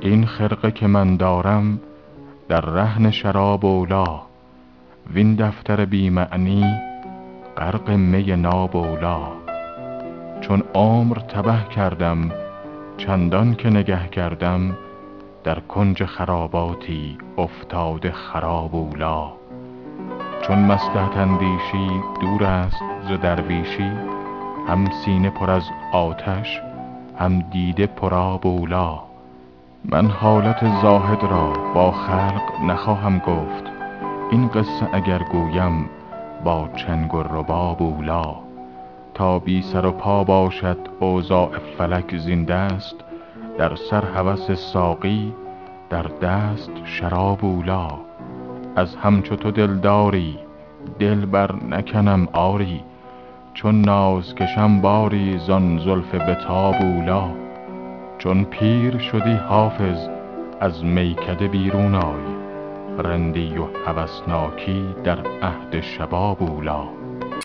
این خرقه که من دارم در رهن شراب اولی وین دفتر بی معنی غرق می ناب اولی چون عمر تبه کردم چندان که نگه کردم در کنج خراباتی افتاده خراب اولی چون مصلحت اندیشی دور است ز درویشی هم سینه پر از آتش هم دیده پر آب اولی. من حالت زاهد را با خلق نخواهم گفت این قصه اگر گویم با چنگ و رباب اولی. تا بی سر و پا باشد اوضاع فلک زین دست در سر هوس ساقی در دست شراب اولی. از همچو تو دلداری دل برنکنم آری چون ناز کشم باری زان زلف به تاب اولی چون پیر شدی حافظ از میکده بیرون آی رندی و هوسناکی در عهد شباب اولی